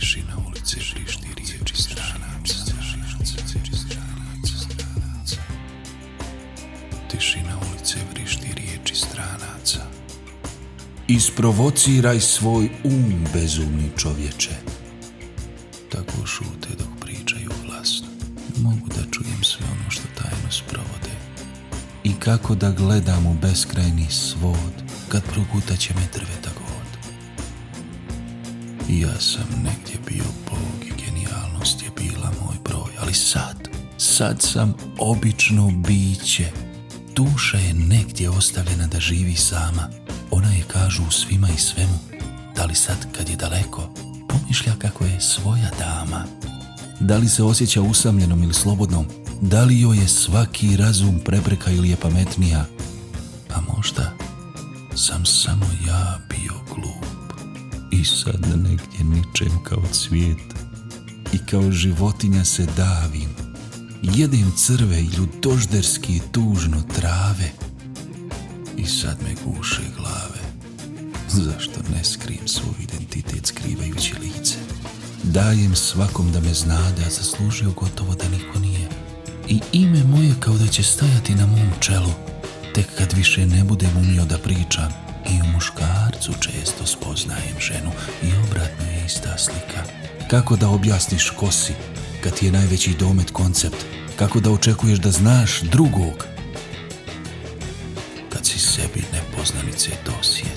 Tišina ulice vrišti riječi stranaca. Tišina ulice vrišti riječi stranaca. Isprovociraj svoj um, bezumni čovječe. Tako šute dok pričaju glasno. Mogu da čujem sve ono što tajno sprovode. I kako da gledam u beskrajni svod, kad progutaće me drveta. Ja sam negdje bio Bog i genijalnost je bila moj broj, ali sad, sad sam obično biće. Duša je negdje ostavljena da živi sama. Ona je kažu u svima i svemu. Da li sad kad je daleko, pomišlja kako je svoja dama. Da li se osjeća usamljenom ili slobodnom, da li joj je svaki razum prepreka ili je pametnija? A možda sam samo ja bio glup i sad negdje ničem kao cvijet i kao životinja se davim. Jedem crve i ljudožderski tužno trave i sad me guše glave. Zašto ne skrim svoj identitet skrivajući lice? Dajem svakom da me znade, a zaslužio gotovo da niko nije. I ime moje kao da će stajati na mom čelu, tek kad više ne budem umio da pričam. I u muškarcu često spoznajem ženu i obratno je ista slika. Kako da objasniš ko si, kad ti je najveći domet koncept? Kako da očekuješ da znaš drugog? Kad si sebi nepoznanice dosje.